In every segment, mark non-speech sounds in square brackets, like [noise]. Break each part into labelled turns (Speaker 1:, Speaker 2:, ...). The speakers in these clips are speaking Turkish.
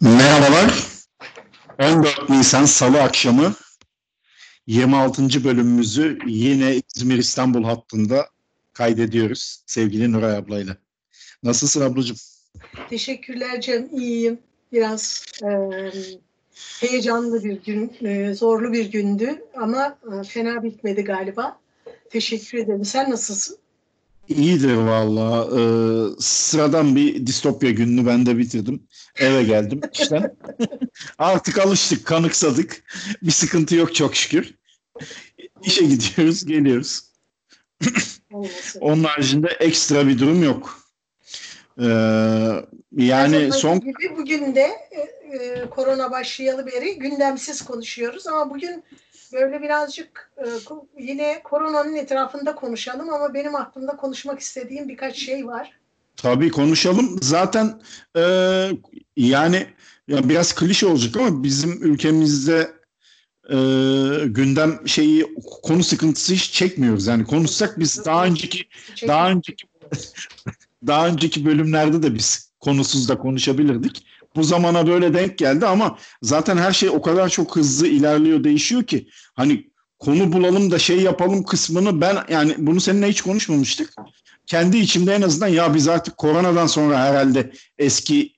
Speaker 1: Merhabalar. 14 Nisan Salı akşamı 26. bölümümüzü yine İzmir İstanbul hattında kaydediyoruz sevgili Nuray ablayla. Nasılsın ablacığım?
Speaker 2: Teşekkürler Cem, iyiyim. Biraz e, heyecanlı bir gün, e, zorlu bir gündü ama e, fena bitmedi galiba. Teşekkür ederim. Sen nasılsın?
Speaker 1: İyidir valla. Ee, sıradan bir distopya gününü ben de bitirdim. Eve geldim işten. [laughs] Artık alıştık, kanıksadık. Bir sıkıntı yok çok şükür. İşe gidiyoruz, geliyoruz. Onun haricinde ekstra bir durum yok. Ee, yani son
Speaker 2: gibi bugün de e, e, korona başlayalı beri gündemsiz konuşuyoruz ama bugün böyle birazcık e, yine koronanın etrafında konuşalım ama benim aklımda konuşmak istediğim birkaç şey var.
Speaker 1: Tabii konuşalım. Zaten e, yani ya biraz klişe olacak ama bizim ülkemizde e, gündem şeyi konu sıkıntısı hiç çekmiyoruz. Yani konuşsak biz daha önceki daha [laughs] önceki daha önceki bölümlerde de biz konusuz da konuşabilirdik. Bu zamana böyle denk geldi ama zaten her şey o kadar çok hızlı ilerliyor, değişiyor ki hani konu bulalım da şey yapalım kısmını ben yani bunu seninle hiç konuşmamıştık. Kendi içimde en azından ya biz artık koronadan sonra herhalde eski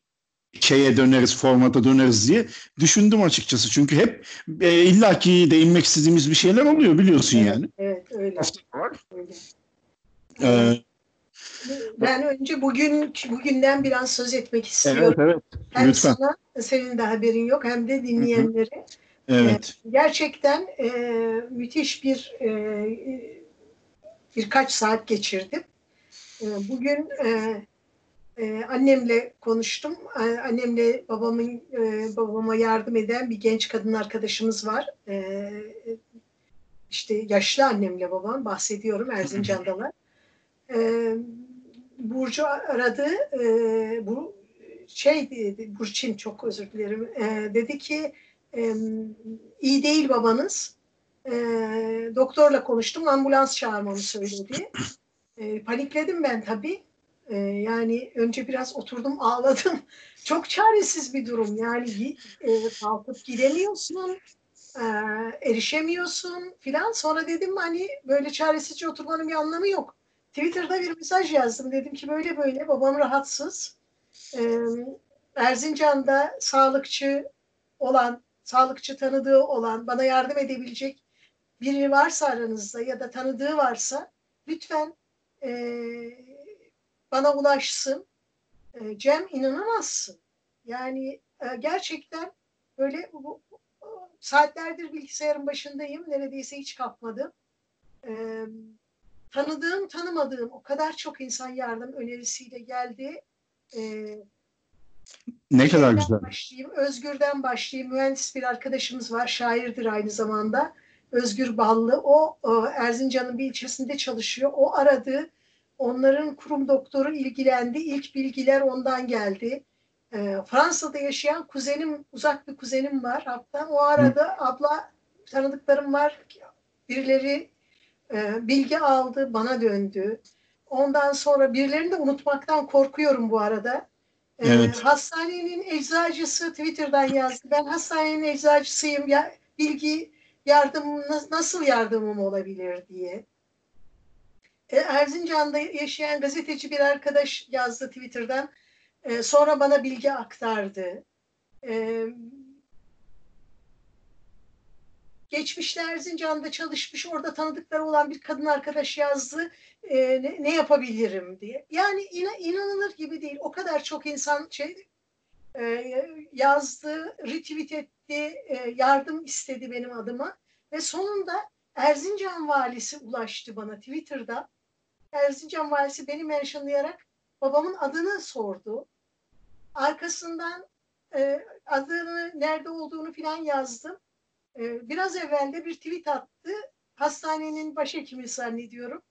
Speaker 1: şeye döneriz, formata döneriz diye düşündüm açıkçası. Çünkü hep e, illaki değinmek istediğimiz bir şeyler oluyor biliyorsun yani.
Speaker 2: Evet öyle.
Speaker 1: Hafta var.
Speaker 2: öyle.
Speaker 1: Ee,
Speaker 2: Ben önce bugün bugünden biraz söz etmek
Speaker 1: evet
Speaker 2: istiyorum.
Speaker 1: evet
Speaker 2: Hem
Speaker 1: lütfen.
Speaker 2: sana senin de haberin yok hem de dinleyenlere.
Speaker 1: Evet.
Speaker 2: Gerçekten e, müthiş bir e, birkaç saat geçirdim. E, bugün e, e, annemle konuştum. Annemle babamın e, babama yardım eden bir genç kadın arkadaşımız var. E, işte yaşlı annemle babam bahsediyorum Erzincan'dalar. E, Burcu aradı. E, bu şey dedi, Burçin çok özür dilerim. E, dedi ki e, iyi değil babanız. E, doktorla konuştum, ambulans çağırmamı söyledi. E, panikledim ben tabii. E, yani önce biraz oturdum, [laughs] ağladım. Çok çaresiz bir durum. Yani e, kalkıp gidemiyorsun, e, erişemiyorsun filan. Sonra dedim hani böyle çaresizce oturmanın bir anlamı yok. Twitter'da bir mesaj yazdım. Dedim ki böyle böyle babam rahatsız. E, Erzincan'da sağlıkçı olan sağlıkçı tanıdığı olan, bana yardım edebilecek biri varsa aranızda ya da tanıdığı varsa lütfen e, bana ulaşsın. E, Cem inanamazsın. Yani e, gerçekten böyle bu- saatlerdir bilgisayarın başındayım. Neredeyse hiç kalkmadım. E, tanıdığım, tanımadığım o kadar çok insan yardım önerisiyle geldi. E,
Speaker 1: Ne kadar güzel.
Speaker 2: Başlayayım. Özgür'den başlayayım. Mühendis bir arkadaşımız var. Şairdir aynı zamanda. Özgür Ballı. O e, Erzincan'ın bir ilçesinde çalışıyor. O aradı. Onların kurum doktoru ilgilendi. İlk bilgiler ondan geldi. E, Fransa'da yaşayan kuzenim, uzak bir kuzenim var. Hatta o arada abla tanıdıklarım var. Birileri e, bilgi aldı, bana döndü. Ondan sonra birilerini de unutmaktan korkuyorum bu arada. Ee,
Speaker 1: Evet.
Speaker 2: hastanenin eczacısı Twitter'dan yazdı. Ben hastanenin eczacısıyım. Ya, bilgi yardım na- nasıl yardımım olabilir diye. Ee, Erzincan'da yaşayan gazeteci bir arkadaş yazdı Twitter'dan. Ee, sonra bana bilgi aktardı. Ee, geçmişte Erzincan'da çalışmış, orada tanıdıkları olan bir kadın arkadaş yazdı. Ee, ne, ne yapabilirim diye. Yani ina- inanılır gibi değil. O kadar çok insan şey e, yazdı, retweet etti, e, yardım istedi benim adıma ve sonunda Erzincan valisi ulaştı bana Twitter'da. Erzincan valisi beni mentionlayarak babamın adını sordu. Arkasından e, adını nerede olduğunu filan yazdım. E, biraz evvel de bir tweet attı. Hastanenin başhekimi zannediyorum.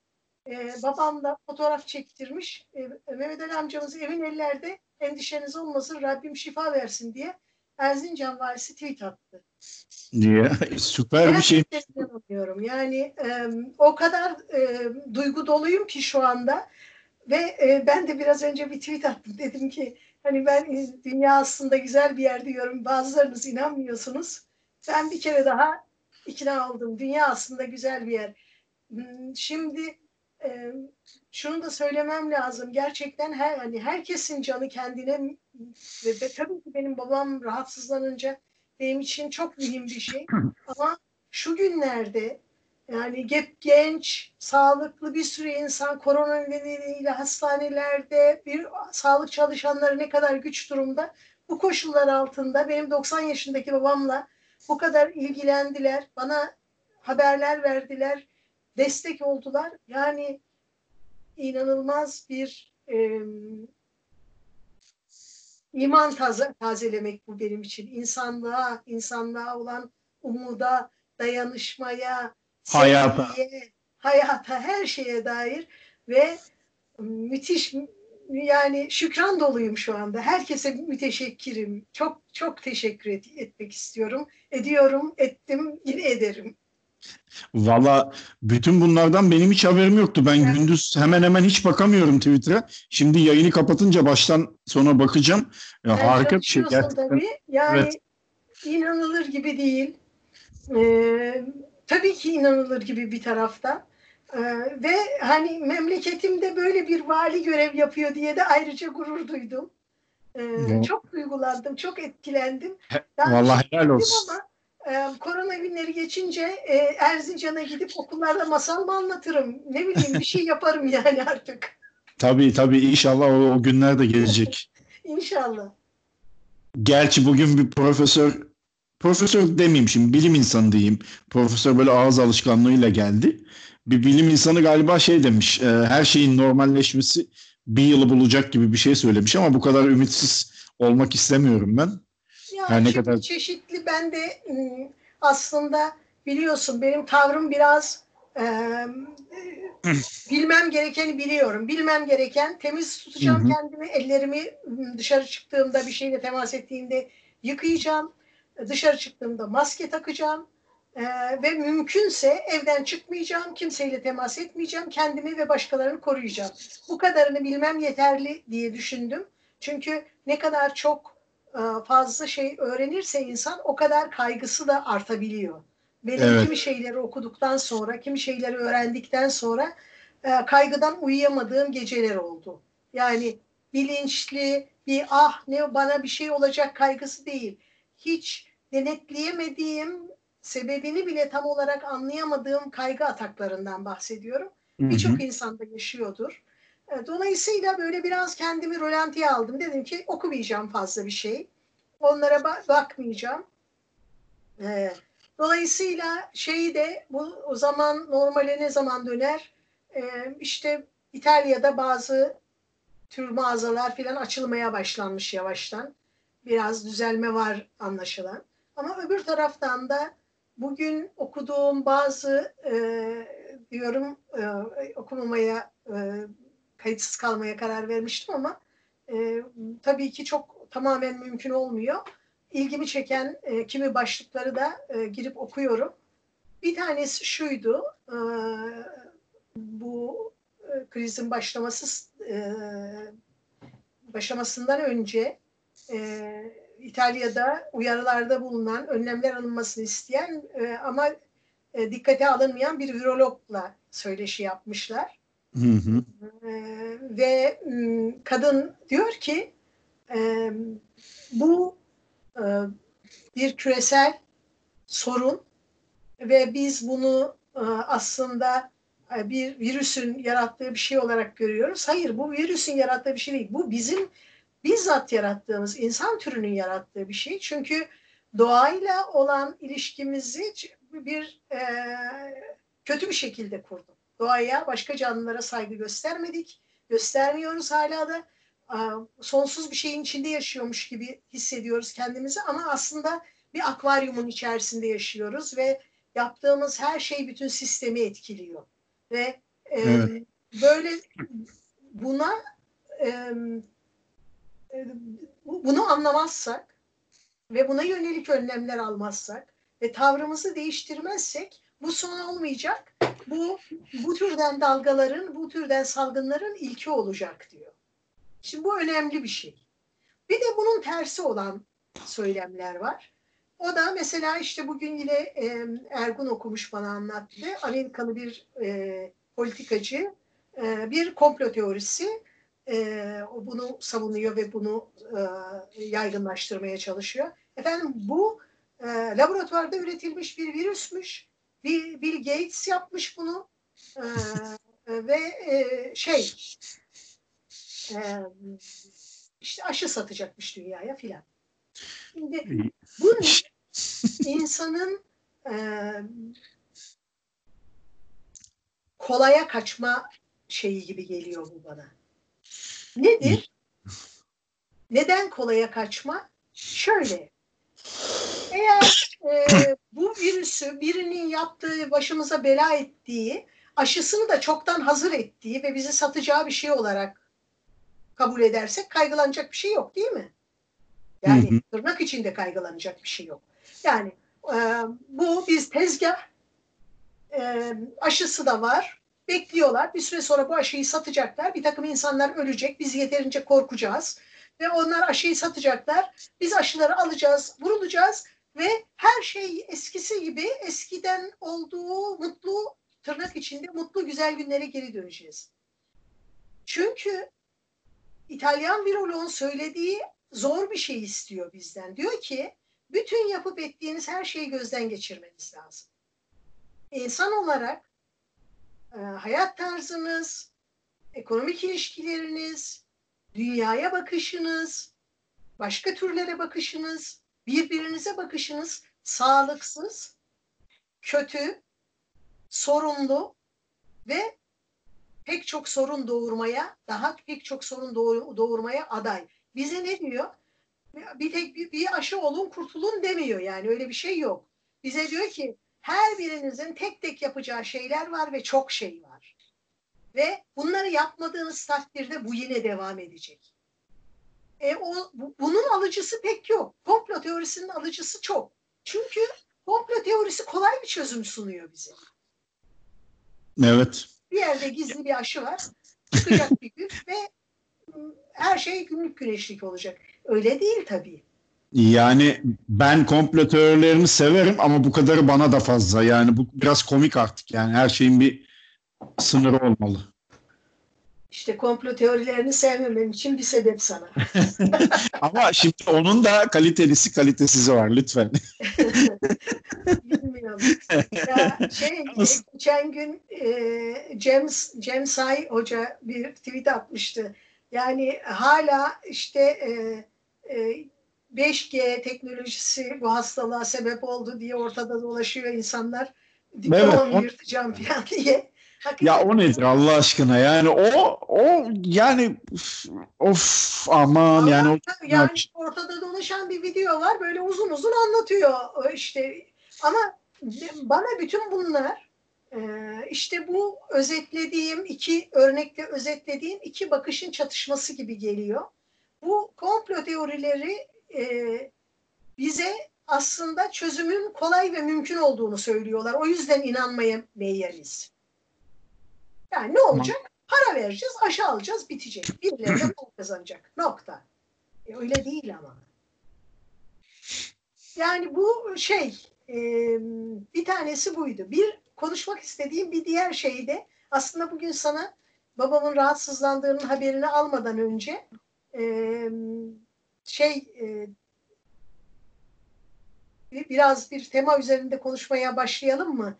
Speaker 2: E, babam da fotoğraf çektirmiş. E, Mehmet Ali amcamız evin ellerde endişeniz olmasın Rabbim şifa versin diye Erzincan valisi tweet attı.
Speaker 1: Ya, [laughs] süper bir şey.
Speaker 2: İnanamıyorum. Yani e, o kadar e, duygu doluyum ki şu anda ve e, ben de biraz önce bir tweet attım. [laughs] Dedim ki Hani ben dünya aslında güzel bir yer diyorum. Bazılarınız inanmıyorsunuz. Ben bir kere daha ikna oldum. Dünya aslında güzel bir yer. Hmm, şimdi e, şunu da söylemem lazım. Gerçekten her hani herkesin canı kendine ve, ve tabii ki benim babam rahatsızlanınca benim için çok mühim bir şey. [laughs] Ama şu günlerde yani genç, sağlıklı bir sürü insan korona nedeniyle hastanelerde bir sağlık çalışanları ne kadar güç durumda. Bu koşullar altında benim 90 yaşındaki babamla bu kadar ilgilendiler. Bana haberler verdiler. Destek oldular. Yani inanılmaz bir e, iman taze, tazelemek bu benim için. İnsanlığa, insanlığa olan umuda, dayanışmaya,
Speaker 1: hayata.
Speaker 2: sevgiye, hayata, her şeye dair ve müthiş yani şükran doluyum şu anda. Herkese müteşekkirim. Çok çok teşekkür et, etmek istiyorum. Ediyorum, ettim, yine ederim.
Speaker 1: Valla bütün bunlardan benim hiç haberim yoktu. Ben evet. gündüz hemen hemen hiç bakamıyorum Twitter'a. Şimdi yayını kapatınca baştan sona bakacağım. Ya, harika bir şey.
Speaker 2: Gerçekten. Tabii. Yani evet. inanılır gibi değil. Ee, tabii ki inanılır gibi bir tarafta. Ee, ve hani memleketimde böyle bir vali görev yapıyor diye de ayrıca gurur duydum. Ee, çok duygulandım, çok etkilendim.
Speaker 1: Daha Vallahi helal olsun. Ama,
Speaker 2: e, korona günleri geçince e, Erzincan'a gidip okullarda masal mı anlatırım? Ne bileyim bir şey yaparım yani artık. [laughs]
Speaker 1: Tabii tabii inşallah o, o günler de gelecek. [laughs]
Speaker 2: İnşallah.
Speaker 1: Gerçi bugün bir profesör profesör demeyeyim şimdi bilim insanı diyeyim. Profesör böyle ağız alışkanlığıyla geldi. Bir bilim insanı galiba şey demiş e, her şeyin normalleşmesi bir yılı bulacak gibi bir şey söylemiş ama bu kadar ümitsiz olmak istemiyorum ben.
Speaker 2: Ya Her ne kadar çeşitli ben de ıı, aslında biliyorsun benim tavrım biraz e, [clears throat] bilmem gerekeni biliyorum. Bilmem gereken temiz tutacağım hı hı. kendimi, ellerimi dışarı çıktığımda bir şeyle temas ettiğimde yıkayacağım dışarı çıktığımda maske takacağım e, ve mümkünse evden çıkmayacağım, kimseyle temas etmeyeceğim, kendimi ve başkalarını koruyacağım. Bu kadarını bilmem yeterli diye düşündüm. Çünkü ne kadar çok e, fazla şey öğrenirse insan o kadar kaygısı da artabiliyor. Benim evet. kimi şeyleri okuduktan sonra, kimi şeyleri öğrendikten sonra e, kaygıdan uyuyamadığım geceler oldu. Yani bilinçli bir ah ne bana bir şey olacak kaygısı değil hiç denetleyemediğim, sebebini bile tam olarak anlayamadığım kaygı ataklarından bahsediyorum. Birçok insanda yaşıyordur. E, dolayısıyla böyle biraz kendimi rolantiye aldım. Dedim ki okumayacağım fazla bir şey. Onlara ba- bakmayacağım. E, dolayısıyla şeyi de bu o zaman normale ne zaman döner? E, işte İtalya'da bazı tür mağazalar filan açılmaya başlanmış yavaştan biraz düzelme var anlaşılan. Ama öbür taraftan da bugün okuduğum bazı e, diyorum e, okumamaya e, kayıtsız kalmaya karar vermiştim ama e, tabii ki çok tamamen mümkün olmuyor. İlgimi çeken e, kimi başlıkları da e, girip okuyorum. Bir tanesi şuydu, e, bu e, krizin başlaması e, başlamasından önce e, İtalya'da uyarılarda bulunan, önlemler alınmasını isteyen e, ama e, dikkate alınmayan bir virologla söyleşi yapmışlar. Hı hı. E, ve m, kadın diyor ki e, bu e, bir küresel sorun ve biz bunu e, aslında e, bir virüsün yarattığı bir şey olarak görüyoruz. Hayır bu virüsün yarattığı bir şey değil. Bu bizim bizzat yarattığımız, insan türünün yarattığı bir şey. Çünkü doğayla olan ilişkimizi bir e, kötü bir şekilde kurduk. Doğaya, başka canlılara saygı göstermedik. Göstermiyoruz hala da. E, sonsuz bir şeyin içinde yaşıyormuş gibi hissediyoruz kendimizi ama aslında bir akvaryumun içerisinde yaşıyoruz ve yaptığımız her şey bütün sistemi etkiliyor. Ve e, evet. böyle buna e, bunu anlamazsak ve buna yönelik önlemler almazsak ve tavrımızı değiştirmezsek bu son olmayacak. Bu bu türden dalgaların, bu türden salgınların ilki olacak diyor. Şimdi bu önemli bir şey. Bir de bunun tersi olan söylemler var. O da mesela işte bugün yine e, Ergun okumuş bana anlattı. Amerikalı bir e, politikacı e, bir komplo teorisi e, o bunu savunuyor ve bunu e, yaygınlaştırmaya çalışıyor. Efendim bu e, laboratuvarda üretilmiş bir virüsmüş. Bill, Bill Gates yapmış bunu e, ve e, şey e, işte aşı satacakmış dünyaya filan. Şimdi bu insanın e, kolaya kaçma şeyi gibi geliyor bu bana. Nedir? [laughs] Neden kolaya kaçma? Şöyle. Eğer e, bu virüsü birinin yaptığı, başımıza bela ettiği, aşısını da çoktan hazır ettiği ve bizi satacağı bir şey olarak kabul edersek kaygılanacak bir şey yok değil mi? Yani hı hı. tırnak içinde kaygılanacak bir şey yok. Yani e, bu biz tezgah e, aşısı da var. Bekliyorlar. Bir süre sonra bu aşıyı satacaklar. Bir takım insanlar ölecek. Biz yeterince korkacağız. Ve onlar aşıyı satacaklar. Biz aşıları alacağız, vurulacağız ve her şey eskisi gibi eskiden olduğu mutlu tırnak içinde mutlu güzel günlere geri döneceğiz. Çünkü İtalyan viroloğun söylediği zor bir şey istiyor bizden. Diyor ki bütün yapıp ettiğiniz her şeyi gözden geçirmeniz lazım. İnsan olarak e, hayat tarzınız, ekonomik ilişkileriniz, dünyaya bakışınız, başka türlere bakışınız, birbirinize bakışınız sağlıksız, kötü, sorunlu ve pek çok sorun doğurmaya, daha pek çok sorun doğurmaya aday. Bize ne diyor? Bir tek bir aşı olun kurtulun demiyor yani öyle bir şey yok. Bize diyor ki her birinizin tek tek yapacağı şeyler var ve çok şey var. Ve bunları yapmadığınız takdirde bu yine devam edecek. E, o, bu, bunun alıcısı pek yok. Komplo teorisinin alıcısı çok. Çünkü komplo teorisi kolay bir çözüm sunuyor bize.
Speaker 1: Evet.
Speaker 2: Bir yerde gizli bir aşı var. Çıkacak bir gün ve her şey günlük güneşlik olacak. Öyle değil tabii.
Speaker 1: Yani ben komplo teorilerini severim ama bu kadarı bana da fazla. Yani bu biraz komik artık. Yani her şeyin bir sınırı olmalı.
Speaker 2: İşte komplo teorilerini sevmemen için bir sebep sana. [laughs]
Speaker 1: ama şimdi onun da kalitelisi kalitesizi var lütfen. [laughs]
Speaker 2: Bilmiyorum. Ya şey [laughs] geçen gün e, James Cem Say Hoca bir tweet atmıştı. Yani hala işte e, e, 5G teknolojisi bu hastalığa sebep oldu diye ortada dolaşıyor insanlar. Evet, yırtacağım falan [laughs] diye.
Speaker 1: Hakikaten. Ya o nedir Allah aşkına yani o o yani of aman
Speaker 2: Ama
Speaker 1: yani o,
Speaker 2: yani ortada dolaşan bir video var böyle uzun uzun anlatıyor işte ama bana bütün bunlar e, işte bu özetlediğim iki örnekte özetlediğim iki bakışın çatışması gibi geliyor. Bu komplo teorileri e, bize aslında çözümün kolay ve mümkün olduğunu söylüyorlar. O yüzden inanmaya meyyeriz. Yani ne olacak? Para vereceğiz, aşı alacağız, bitecek. Birileri de para kazanacak. Nokta. E, öyle değil ama. Yani bu şey e, bir tanesi buydu. Bir konuşmak istediğim bir diğer şey de aslında bugün sana babamın rahatsızlandığının haberini almadan önce e, şey e, biraz bir tema üzerinde konuşmaya başlayalım mı?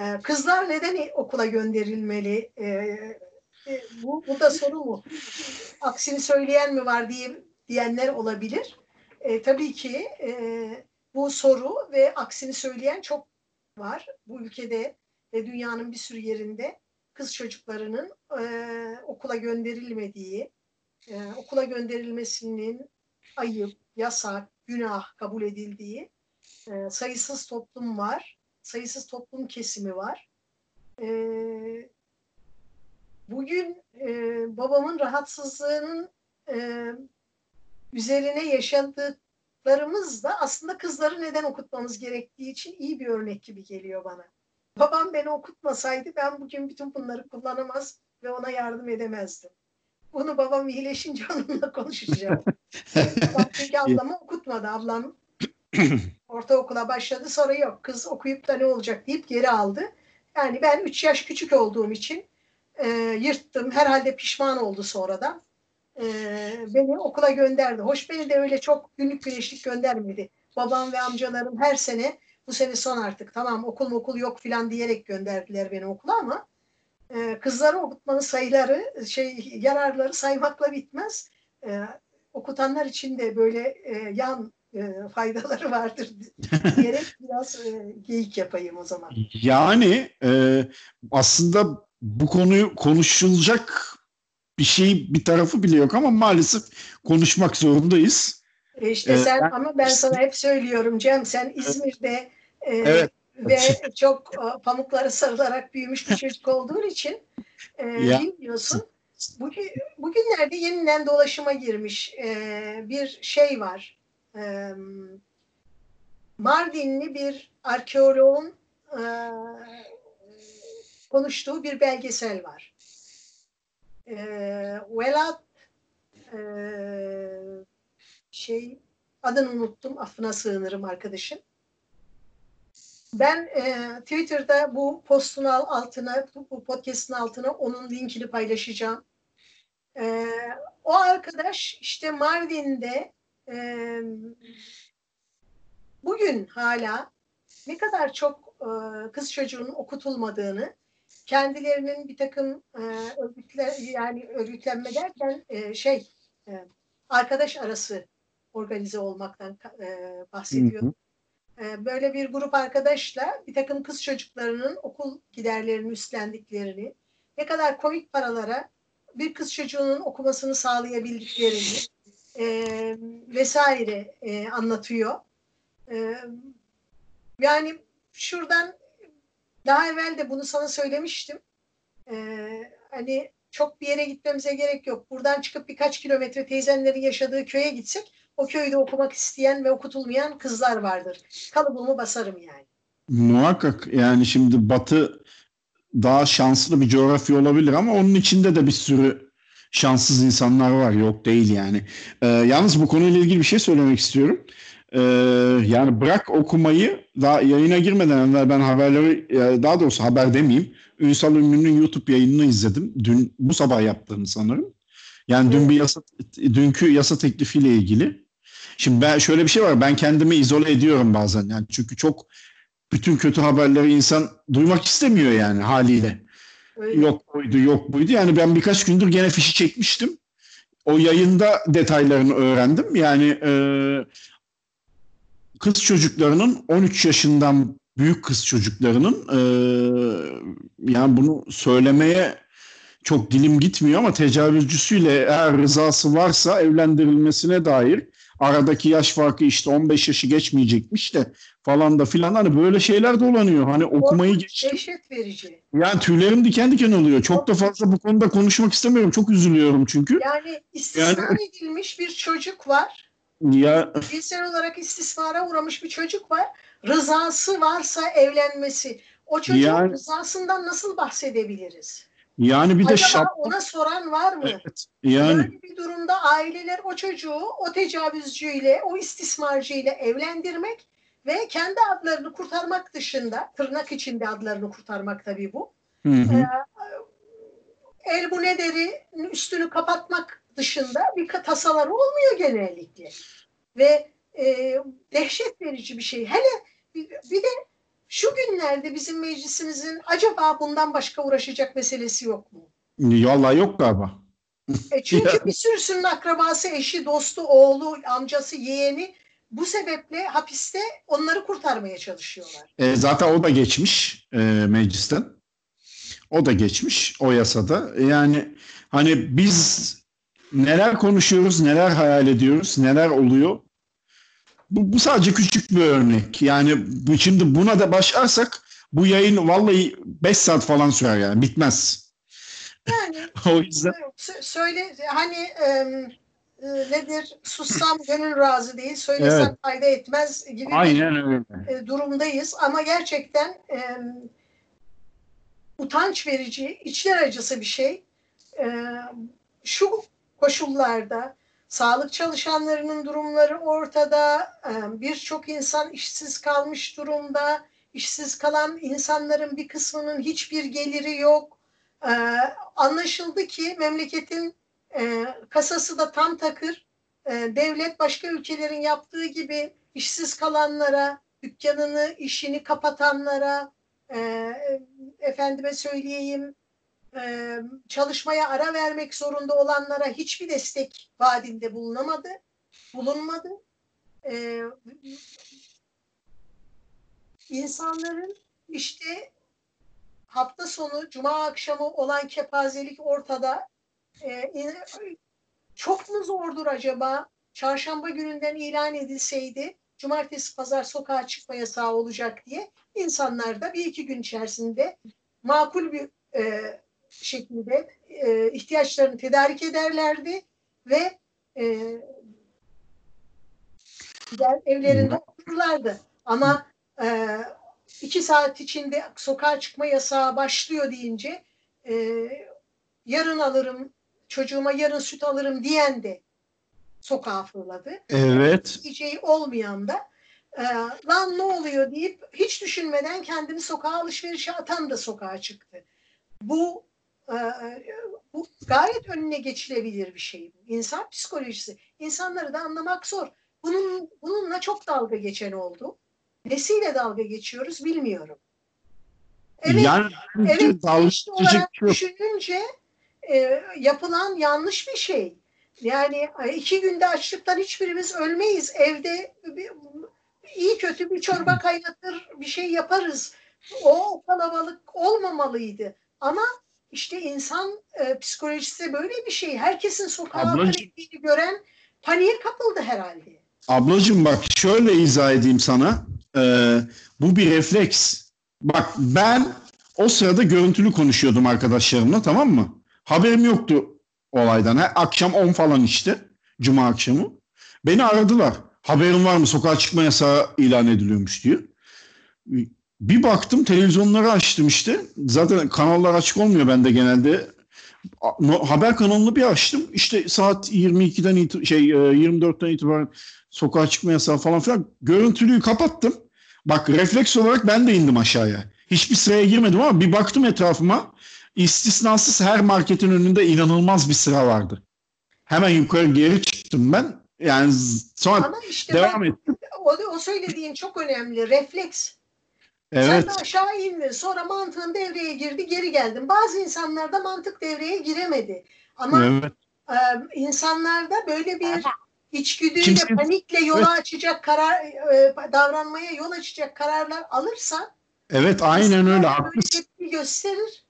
Speaker 2: Ee, kızlar neden okula gönderilmeli? Ee, e, bu, bu da soru mu? Aksini söyleyen mi var diye diyenler olabilir. E, tabii ki e, bu soru ve aksini söyleyen çok var. Bu ülkede ve dünyanın bir sürü yerinde kız çocuklarının e, okula gönderilmediği, e, okula gönderilmesinin ayıp, yasak, günah kabul edildiği e, sayısız toplum var sayısız toplum kesimi var. E, bugün e, babamın rahatsızlığının e, üzerine yaşadıklarımız da aslında kızları neden okutmamız gerektiği için iyi bir örnek gibi geliyor bana. Babam beni okutmasaydı ben bugün bütün bunları kullanamaz ve ona yardım edemezdim. Bunu babam iyileşince [laughs] onunla konuşacağım. [laughs] Çünkü ablamı okutmadı. Ablam [clears throat] ortaokula başladı. Sonra yok kız okuyup da ne olacak deyip geri aldı. Yani ben 3 yaş küçük olduğum için e, yırttım. Herhalde pişman oldu sonradan. E, beni okula gönderdi. Hoş beni de öyle çok günlük güneşlik göndermedi. Babam ve amcalarım her sene bu sene son artık tamam okul okul yok filan diyerek gönderdiler beni okula ama e, kızları okutmanın sayıları şey yararları saymakla bitmez. E, okutanlar için de böyle e, yan e, faydaları vardır [laughs] diyerek biraz e, geyik yapayım o zaman.
Speaker 1: Yani e, aslında bu konuyu konuşulacak bir şey bir tarafı bile yok ama maalesef konuşmak zorundayız.
Speaker 2: E işte
Speaker 1: Ee,
Speaker 2: sen
Speaker 1: ben-
Speaker 2: ama ben sana hep söylüyorum Cem sen İzmir'de e,
Speaker 1: Evet.
Speaker 2: Ve çok e, pamuklara sarılarak büyümüş bir çocuk olduğun için e, bilmiyorsun. Bugün, bugünlerde yeniden dolaşıma girmiş e, bir şey var. E, Mardinli bir arkeoloğun e, konuştuğu bir belgesel var. E, Velat e, şey adını unuttum affına sığınırım arkadaşım. Ben e, Twitter'da bu postun al- altına, bu, podcast'ın altına onun linkini paylaşacağım. E, o arkadaş işte Mardin'de e, bugün hala ne kadar çok e, kız çocuğunun okutulmadığını, kendilerinin bir takım e, örgütler yani örgütlenme derken e, şey e, arkadaş arası organize olmaktan e, bahsediyor.
Speaker 1: Hı hı.
Speaker 2: E, böyle bir grup arkadaşla bir takım kız çocuklarının okul giderlerini üstlendiklerini, ne kadar komik paralara bir kız çocuğunun okumasını sağlayabildiklerini e, vesaire e, anlatıyor. E, yani şuradan daha evvel de bunu sana söylemiştim. E, hani çok bir yere gitmemize gerek yok. Buradan çıkıp birkaç kilometre teyzenlerin yaşadığı köye gitsek o köyde okumak isteyen ve okutulmayan kızlar vardır. Kalıbımı basarım yani.
Speaker 1: Muhakkak yani şimdi Batı daha şanslı bir coğrafya olabilir ama onun içinde de bir sürü şanssız insanlar var. Yok değil yani. Ee, yalnız bu konuyla ilgili bir şey söylemek istiyorum. Ee, yani bırak okumayı daha yayına girmeden evvel ben haberleri e, daha doğrusu haber demeyeyim. Ünsal Ünlü'nün YouTube yayınını izledim. Dün bu sabah yaptığını sanırım. Yani dün bir yasa dünkü yasa teklifiyle ilgili. Şimdi ben şöyle bir şey var. Ben kendimi izole ediyorum bazen. Yani çünkü çok bütün kötü haberleri insan duymak istemiyor yani haliyle.
Speaker 2: Öyle.
Speaker 1: Yok buydu, yok buydu. Yani ben birkaç gündür gene fişi çekmiştim. O yayında detaylarını öğrendim. Yani e, kız çocuklarının 13 yaşından büyük kız çocuklarının e, yani bunu söylemeye çok dilim gitmiyor ama tecavüzcüsüyle eğer rızası varsa evlendirilmesine dair aradaki yaş farkı işte 15 yaşı geçmeyecekmiş de falan da filan hani böyle şeyler dolanıyor. Hani okumayı geçtim.
Speaker 2: Dehşet verici.
Speaker 1: Yani tüylerim diken diken oluyor. Çok da fazla bu konuda konuşmak istemiyorum. Çok üzülüyorum çünkü.
Speaker 2: Yani istismar edilmiş bir çocuk var.
Speaker 1: Ya
Speaker 2: Cinsel olarak istismara uğramış bir çocuk var. Rızası varsa evlenmesi. O çocuğun
Speaker 1: Yani-
Speaker 2: rızasından nasıl bahsedebiliriz?
Speaker 1: Yani bir de
Speaker 2: Acaba
Speaker 1: şap
Speaker 2: ona soran var mı?
Speaker 1: Evet. Yani
Speaker 2: Böyle bir durumda aileler o çocuğu o tecavüzcüyle, o istismarcıyla evlendirmek ve kendi adlarını kurtarmak dışında, tırnak içinde adlarını kurtarmak tabii bu.
Speaker 1: hı hı.
Speaker 2: El bu ne üstünü kapatmak dışında bir tasaları olmuyor genellikle. Ve e, dehşet verici bir şey. Hele bir, bir de şu günlerde bizim meclisimizin acaba bundan başka uğraşacak meselesi yok mu?
Speaker 1: Vallahi yok galiba.
Speaker 2: E [laughs] çünkü bir sürüsünün akrabası, eşi, dostu, oğlu, amcası, yeğeni bu sebeple hapiste onları kurtarmaya çalışıyorlar.
Speaker 1: E, zaten o da geçmiş e, meclisten. O da geçmiş o yasada. Yani hani biz neler konuşuyoruz, neler hayal ediyoruz, neler oluyor. Bu, bu sadece küçük bir örnek. Yani bu, şimdi buna da başlarsak bu yayın vallahi 5 saat falan sürer yani bitmez.
Speaker 2: Yani [laughs]
Speaker 1: o yüzden
Speaker 2: Sö- söyle hani e, nedir sussam gönül razı değil söylesem
Speaker 1: Evet.
Speaker 2: fayda etmez gibi
Speaker 1: aynen öyle.
Speaker 2: bir e, durumdayız ama gerçekten em, utanç verici içler acısı bir şey. E, şu koşullarda sağlık çalışanlarının durumları ortada, e, birçok insan işsiz kalmış durumda, işsiz kalan insanların bir kısmının hiçbir geliri yok. E, anlaşıldı ki memleketin e, kasası da tam takır. Devlet başka ülkelerin yaptığı gibi işsiz kalanlara, dükkanını, işini kapatanlara, efendime söyleyeyim, e, çalışmaya ara vermek zorunda olanlara hiçbir destek vaadinde bulunamadı, bulunmadı. E, insanların işte hafta sonu, cuma akşamı olan kepazelik ortada. E, çok mu zordur acaba? Çarşamba gününden ilan edilseydi cumartesi pazar sokağa çıkma yasağı olacak diye insanlar da bir iki gün içerisinde makul bir e, şekilde e, ihtiyaçlarını tedarik ederlerdi ve e, evlerinde otururlardı. Ama e, iki saat içinde sokağa çıkma yasağı başlıyor deyince e, yarın alırım çocuğuma yarın süt alırım diyen de sokağa fırladı.
Speaker 1: Evet.
Speaker 2: Hiç olmayan da e, lan ne oluyor deyip hiç düşünmeden kendini sokağa alışverişe atan da sokağa çıktı. Bu bu gayet önüne geçilebilir bir şey. İnsan psikolojisi. İnsanları da anlamak zor. Bunun, bununla çok dalga geçen oldu. Nesiyle dalga geçiyoruz bilmiyorum.
Speaker 1: Evet, yani,
Speaker 2: evet olarak düşününce e, yapılan yanlış bir şey. Yani iki günde açlıktan hiçbirimiz ölmeyiz. Evde bir, iyi kötü bir çorba [laughs] kaynatır, bir şey yaparız. O kalabalık olmamalıydı. Ama işte insan e, psikolojisi böyle bir şey. Herkesin sokağa Ablacığım, gören paniğe kapıldı herhalde.
Speaker 1: Ablacığım bak şöyle izah edeyim sana. Ee, bu bir refleks. Bak ben o sırada görüntülü konuşuyordum arkadaşlarımla tamam mı? Haberim yoktu olaydan. Ha, akşam 10 falan işte. Cuma akşamı. Beni aradılar. Haberin var mı sokağa çıkma yasağı ilan ediliyormuş diyor. Bir baktım televizyonları açtım işte. Zaten kanallar açık olmuyor bende genelde. Haber kanalını bir açtım. İşte saat 22'den it- şey 24'ten e, itibaren sokağa çıkma yasağı falan filan. Görüntülüyü kapattım. Bak refleks olarak ben de indim aşağıya. Hiçbir sıraya girmedim ama bir baktım etrafıma. İstisnasız her marketin önünde inanılmaz bir sıra vardı. Hemen yukarı geri çıktım ben. Yani sonra işte devam bak, ettim.
Speaker 2: O, o söylediğin çok önemli. Refleks.
Speaker 1: Evet.
Speaker 2: Sen de aşağı indin. Sonra mantığın devreye girdi, geri geldin. Bazı insanlarda mantık devreye giremedi. Ama evet. e, insanlarda böyle bir içgüdüyle, Kimse... panikle yola evet. açacak karar, e, davranmaya yol açacak kararlar alırsa
Speaker 1: Evet, aynen öyle. Haklısın.
Speaker 2: gösterir.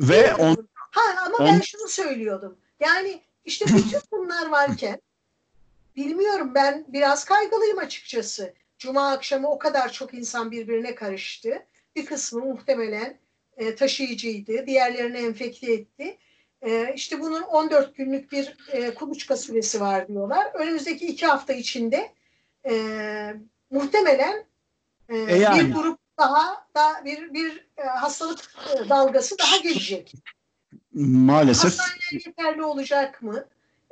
Speaker 1: Ve on,
Speaker 2: ha, ama on... ben şunu söylüyordum. Yani işte bütün bunlar varken bilmiyorum ben biraz kaygılıyım açıkçası. Cuma akşamı o kadar çok insan birbirine karıştı. Bir kısmı muhtemelen e, taşıyıcıydı. Diğerlerini enfekte etti. E, işte bunun 14 günlük bir e, kuluçka süresi var diyorlar. Önümüzdeki iki hafta içinde e, muhtemelen e, e yani. bir grup daha da bir bir e, hastalık e, dalgası daha gelecek.
Speaker 1: Maalesef.
Speaker 2: Hastaneler yeterli olacak mı?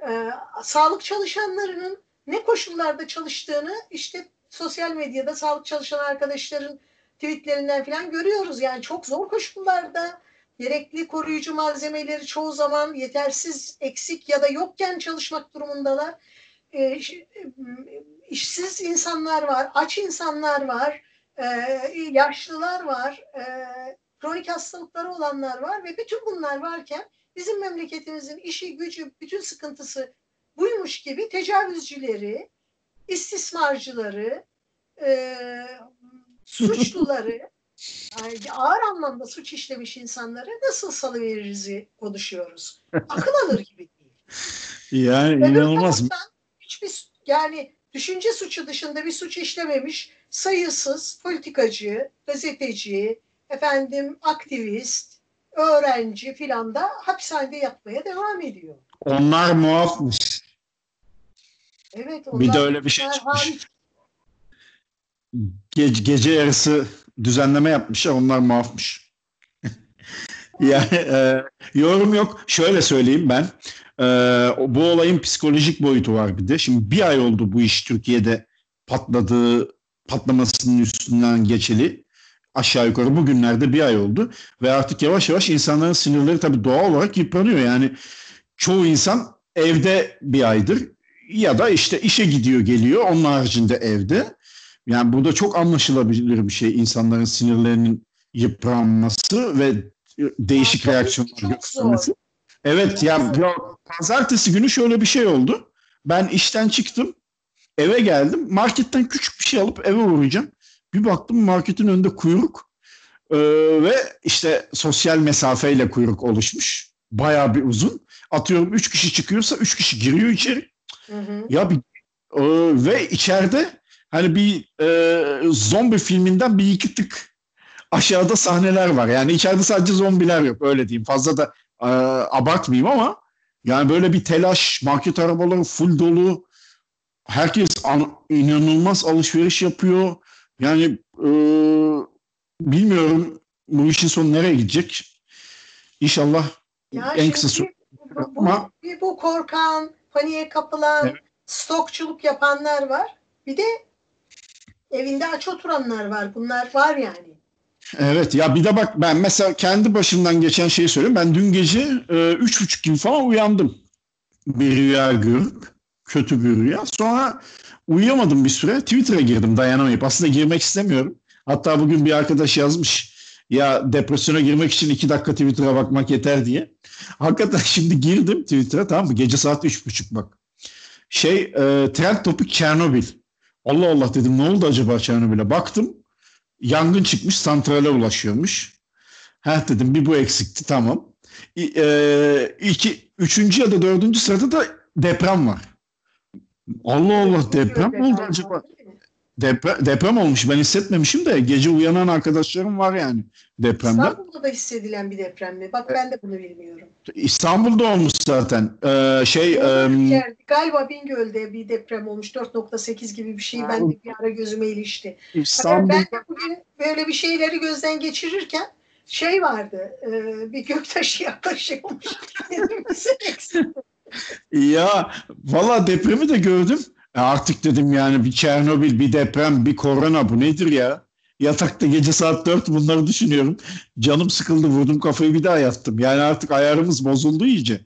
Speaker 2: E, sağlık çalışanlarının ne koşullarda çalıştığını işte sosyal medyada sağlık çalışan arkadaşların tweetlerinden falan görüyoruz. Yani çok zor koşullarda gerekli koruyucu malzemeleri çoğu zaman yetersiz, eksik ya da yokken çalışmak durumundalar. E, işsiz insanlar var, aç insanlar var, e, yaşlılar var, e, kronik hastalıkları olanlar var ve bütün bunlar varken bizim memleketimizin işi, gücü, bütün sıkıntısı buymuş gibi tecavüzcüleri, istismarcıları, e, suçluları, [laughs] yani ağır anlamda suç işlemiş insanları nasıl salıveririz konuşuyoruz. [laughs] Akıl alır gibi değil.
Speaker 1: Yani Öbür inanılmaz.
Speaker 2: Hiçbir, yani düşünce suçu dışında bir suç işlememiş sayısız politikacı, gazeteci, efendim aktivist, öğrenci filan da hapishanede yatmaya devam ediyor.
Speaker 1: Onlar muafmış.
Speaker 2: Evet.
Speaker 1: Bir de öyle bir şey çıkmış. Ge gece yarısı düzenleme yapmışlar. Onlar muafmış. [laughs] Yani e, yorum yok. Şöyle söyleyeyim ben. E, bu olayın psikolojik boyutu var bir de. Şimdi bir ay oldu bu iş Türkiye'de patladığı patlamasının üstünden geçeli. Aşağı yukarı bugünlerde bir ay oldu. Ve artık yavaş yavaş insanların sinirleri tabii doğal olarak yıpranıyor. Yani çoğu insan evde bir aydır ya da işte işe gidiyor geliyor. Onun haricinde evde. Yani burada çok anlaşılabilir bir şey insanların sinirlerinin yıpranması ve değişik
Speaker 2: Ya,
Speaker 1: reaksiyonlar göstermesi. Evet ya, ya pazartesi günü şöyle bir şey oldu. Ben işten çıktım. Eve geldim. Marketten küçük bir şey alıp eve uğrayacağım. Bir baktım marketin önünde kuyruk. Ee, ve işte sosyal mesafeyle kuyruk oluşmuş. Bayağı bir uzun. Atıyorum 3 kişi çıkıyorsa 3 kişi giriyor içeri.
Speaker 2: Hı hı.
Speaker 1: Ya bir e, ve içeride hani bir e, zombi filminden bir iki tık aşağıda sahneler var. Yani içeride sadece zombiler yok öyle diyeyim. Fazla da e, abartmayayım ama yani böyle bir telaş, market arabaları full dolu. Herkes an- inanılmaz alışveriş yapıyor. Yani e, bilmiyorum bu işin sonu nereye gidecek. İnşallah
Speaker 2: Ya
Speaker 1: en kısa süre
Speaker 2: bu, bu, bu korkan, paniğe kapılan,
Speaker 1: Evet.
Speaker 2: stokçuluk yapanlar var. Bir de evinde aç oturanlar var. Bunlar var yani.
Speaker 1: Evet ya bir de bak ben mesela kendi başımdan geçen şeyi söyleyeyim. Ben dün gece e, üç buçuk gibi falan uyandım. Bir rüya görüp kötü bir rüya. Sonra uyuyamadım bir süre. Twitter'a girdim dayanamayıp. Aslında girmek istemiyorum. Hatta bugün bir arkadaş yazmış. Ya depresyona girmek için iki dakika Twitter'a bakmak yeter diye. Hakikaten [laughs] şimdi girdim Twitter'a tamam mı? Gece saat üç buçuk bak. Şey e, trend topik Çernobil. Allah Allah dedim ne oldu acaba Çernobil'e? Baktım yangın çıkmış santrale ulaşıyormuş. Ha dedim bir bu eksikti tamam. İ- e, iki, üçüncü ya da dördüncü sırada da deprem var. Allah Allah deprem oldu acaba? Depre- deprem olmuş ben hissetmemişim de gece uyanan arkadaşlarım var yani depremde.
Speaker 2: İstanbul'da da hissedilen bir deprem mi? Bak ben de bunu bilmiyorum.
Speaker 1: İstanbul'da olmuş zaten. Ee, şey
Speaker 2: Yani galiba Bingöl'de bir deprem olmuş. 4.8 gibi bir şey. Ben de bir ara gözüme ilişti. Hatta
Speaker 1: İstanbul
Speaker 2: ben de bugün böyle bir şeyleri gözden geçirirken şey vardı. e, bir göktaşı yaklaşıyormuş. [laughs]
Speaker 1: Ya valla depremi de gördüm. E Artık dedim yani bir Çernobil, bir deprem, bir korona bu nedir ya? Yatakta gece saat 4 bunları düşünüyorum. Canım sıkıldı vurdum kafayı bir daha yattım. Yani artık ayarımız bozuldu iyice.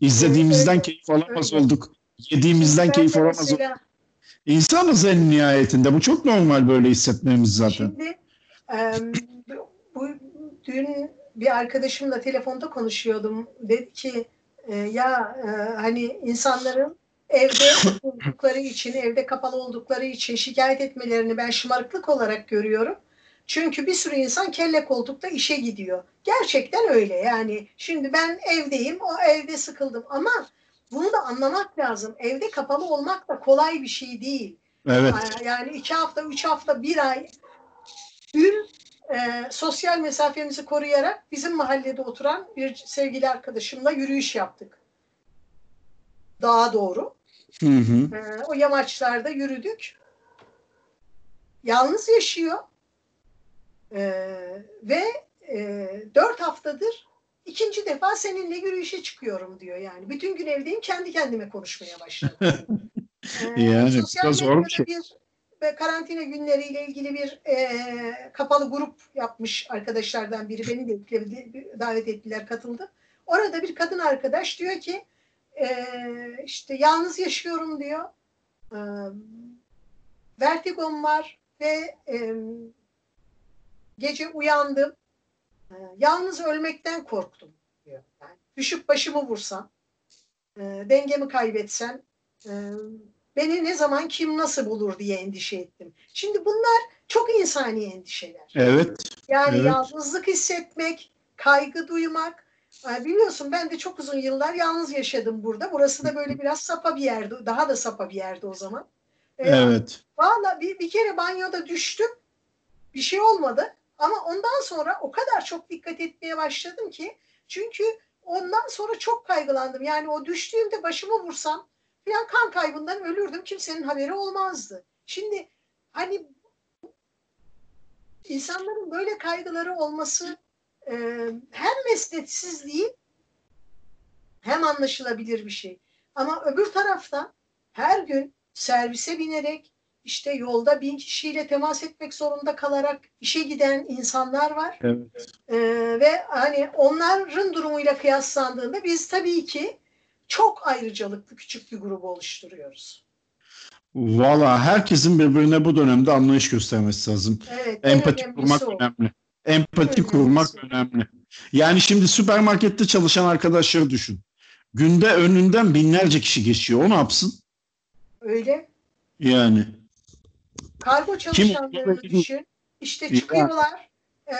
Speaker 1: İzlediğimizden
Speaker 2: Evet,
Speaker 1: keyif alamaz
Speaker 2: öyle.
Speaker 1: olduk. Yediğimizden
Speaker 2: Ben
Speaker 1: keyif alamaz olduk. İnsanız en nihayetinde. Bu çok normal böyle hissetmemiz zaten.
Speaker 2: Şimdi bu dün bir arkadaşımla telefonda konuşuyordum. Dedi ki e, ya e, hani insanların evde oldukları için, evde kapalı oldukları için şikayet etmelerini ben şımarıklık olarak görüyorum. Çünkü bir sürü insan kelle koltukta işe gidiyor. Gerçekten öyle yani. Şimdi ben evdeyim, o evde sıkıldım ama bunu da anlamak lazım. Evde kapalı olmak da kolay bir şey değil.
Speaker 1: Evet.
Speaker 2: Yani iki hafta, üç hafta, bir ay dün e, sosyal mesafemizi koruyarak bizim mahallede oturan bir sevgili arkadaşımla yürüyüş yaptık. Dağa doğru.
Speaker 1: Hı hı.
Speaker 2: E, o yamaçlarda yürüdük. Yalnız yaşıyor. E, ve e, dört haftadır ikinci defa seninle yürüyüşe çıkıyorum diyor yani. Bütün gün evdeyim kendi kendime konuşmaya başladım. [laughs] Ee,
Speaker 1: Yani biraz zor bir şey.
Speaker 2: bir ve karantina günleriyle ilgili bir e, kapalı grup yapmış arkadaşlardan biri. Beni de davet ettiler, katıldım. Orada bir kadın arkadaş diyor ki e, işte yalnız yaşıyorum diyor. E, vertigom var ve e, gece uyandım. E, yalnız ölmekten korktum diyor. Yani düşüp başımı vursam, e, dengemi kaybetsem, e, beni ne zaman kim nasıl bulur diye endişe ettim. Şimdi bunlar çok insani endişeler.
Speaker 1: Evet.
Speaker 2: Yani
Speaker 1: evet.
Speaker 2: yalnızlık hissetmek, kaygı duymak. Yani biliyorsun ben de çok uzun yıllar yalnız yaşadım burada. Burası da böyle biraz sapa bir yerde, daha da sapa bir yerde o zaman. Ee,
Speaker 1: Evet.
Speaker 2: Valla bir, bir kere banyoda düştüm. Bir şey olmadı. Ama ondan sonra o kadar çok dikkat etmeye başladım ki. Çünkü ondan sonra çok kaygılandım. Yani o düştüğümde başımı vursam falan kan kaybından ölürdüm. Kimsenin haberi olmazdı. Şimdi hani insanların böyle kaygıları olması e, hem mesnetsiz değil hem anlaşılabilir bir şey. Ama öbür taraftan her gün servise binerek işte yolda bin kişiyle temas etmek zorunda kalarak işe giden insanlar var.
Speaker 1: Evet.
Speaker 2: Ee, ve hani onların durumuyla kıyaslandığında biz tabii ki çok ayrıcalıklı küçük bir grubu oluşturuyoruz.
Speaker 1: Valla herkesin birbirine bu dönemde anlayış göstermesi lazım.
Speaker 2: Evet,
Speaker 1: Empati kurmak önemli. Empati kurmak önemli. Yani şimdi süpermarkette çalışan arkadaşları düşün. Günde önünden binlerce kişi geçiyor. O ne yapsın?
Speaker 2: Öyle.
Speaker 1: Yani.
Speaker 2: Kargo çalışanlarını
Speaker 1: Kim-
Speaker 2: düşün. İşte çıkıyorlar e,